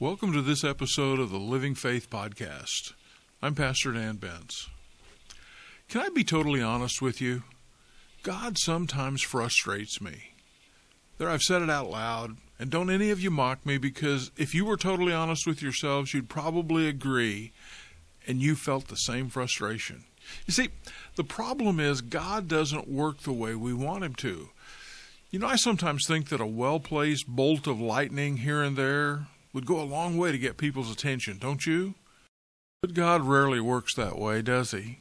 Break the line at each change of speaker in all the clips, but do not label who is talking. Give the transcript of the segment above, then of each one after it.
welcome to this episode of the Living Faith Podcast. I'm Pastor Dan Benz. Can I be totally honest with you? God sometimes frustrates me. There, I've said it out loud, and don't any of you mock me because if you were totally honest with yourselves, you'd probably agree and you felt the same frustration. You see, the problem is God doesn't work the way we want Him to. You know, I sometimes think that a well placed bolt of lightning here and there would go a long way to get people's attention, don't you? But God rarely works that way, does He?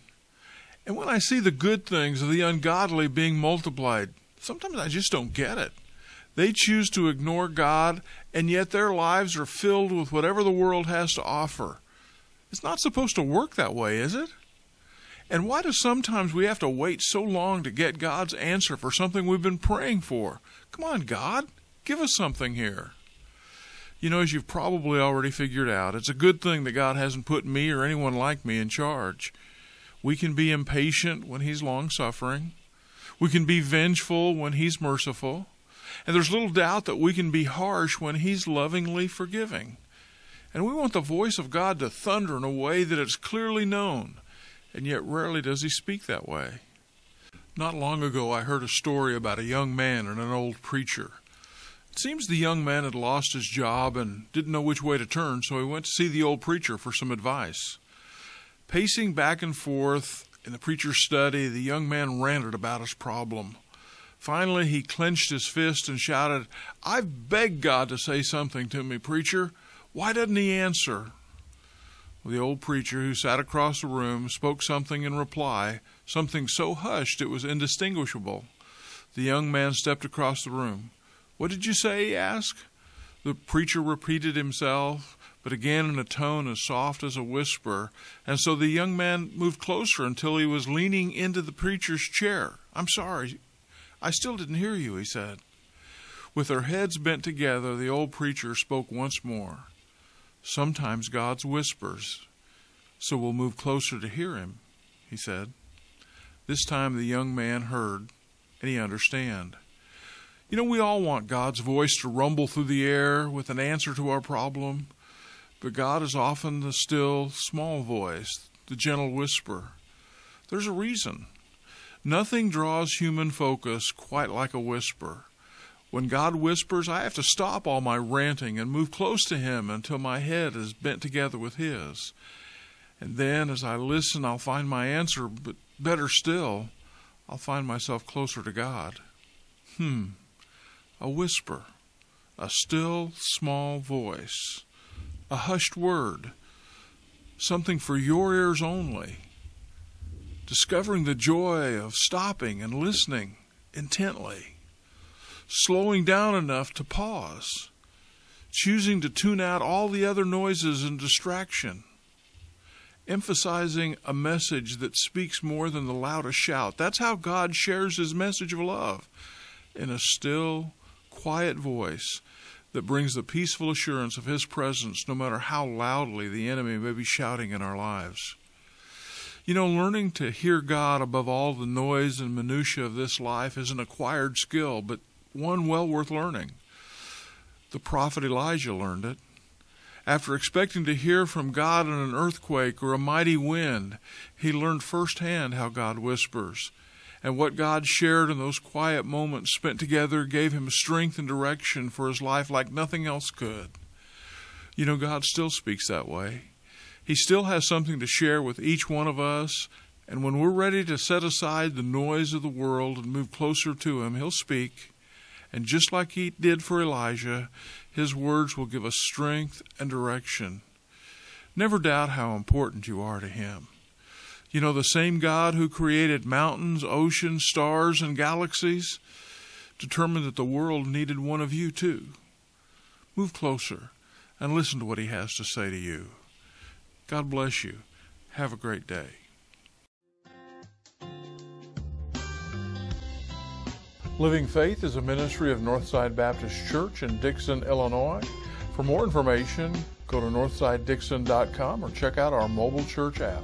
And when I see the good things of the ungodly being multiplied, sometimes I just don't get it. They choose to ignore God, and yet their lives are filled with whatever the world has to offer. It's not supposed to work that way, is it? And why do sometimes we have to wait so long to get God's answer for something we've been praying for? Come on, God, give us something here. You know, as you've probably already figured out, it's a good thing that God hasn't put me or anyone like me in charge. We can be impatient when He's long suffering. We can be vengeful when He's merciful. And there's little doubt that we can be harsh when He's lovingly forgiving. And we want the voice of God to thunder in a way that it's clearly known and yet rarely does he speak that way. Not long ago, I heard a story about a young man and an old preacher. Seems the young man had lost his job and didn't know which way to turn, so he went to see the old preacher for some advice. Pacing back and forth in the preacher's study, the young man ranted about his problem. Finally, he clenched his fist and shouted, I've begged God to say something to me, preacher. Why doesn't he answer? The old preacher who sat across the room spoke something in reply, something so hushed it was indistinguishable. The young man stepped across the room. What did you say? he asked. The preacher repeated himself, but again in a tone as soft as a whisper, and so the young man moved closer until he was leaning into the preacher's chair. I'm sorry, I still didn't hear you, he said. With their heads bent together, the old preacher spoke once more. Sometimes God's whispers, so we'll move closer to hear him, he said. This time the young man heard and he understand. You know, we all want God's voice to rumble through the air with an answer to our problem, but God is often the still, small voice, the gentle whisper. There's a reason. Nothing draws human focus quite like a whisper. When God whispers, I have to stop all my ranting and move close to Him until my head is bent together with His. And then, as I listen, I'll find my answer, but better still, I'll find myself closer to God. Hmm. A whisper, a still, small voice, a hushed word, something for your ears only. Discovering the joy of stopping and listening intently slowing down enough to pause, choosing to tune out all the other noises and distraction, emphasizing a message that speaks more than the loudest shout. That's how God shares his message of love in a still, quiet voice that brings the peaceful assurance of his presence no matter how loudly the enemy may be shouting in our lives. You know, learning to hear God above all the noise and minutia of this life is an acquired skill, but one well worth learning. The prophet Elijah learned it. After expecting to hear from God in an earthquake or a mighty wind, he learned firsthand how God whispers. And what God shared in those quiet moments spent together gave him strength and direction for his life like nothing else could. You know, God still speaks that way. He still has something to share with each one of us. And when we're ready to set aside the noise of the world and move closer to Him, He'll speak and just like he did for Elijah, his words will give us strength and direction. Never doubt how important you are to him. You know, the same God who created mountains, oceans, stars, and galaxies determined that the world needed one of you too. Move closer and listen to what he has to say to you. God bless you. Have a great day. Living Faith is a ministry of Northside Baptist Church in Dixon, Illinois. For more information, go to northsidedixon.com or check out our mobile church app.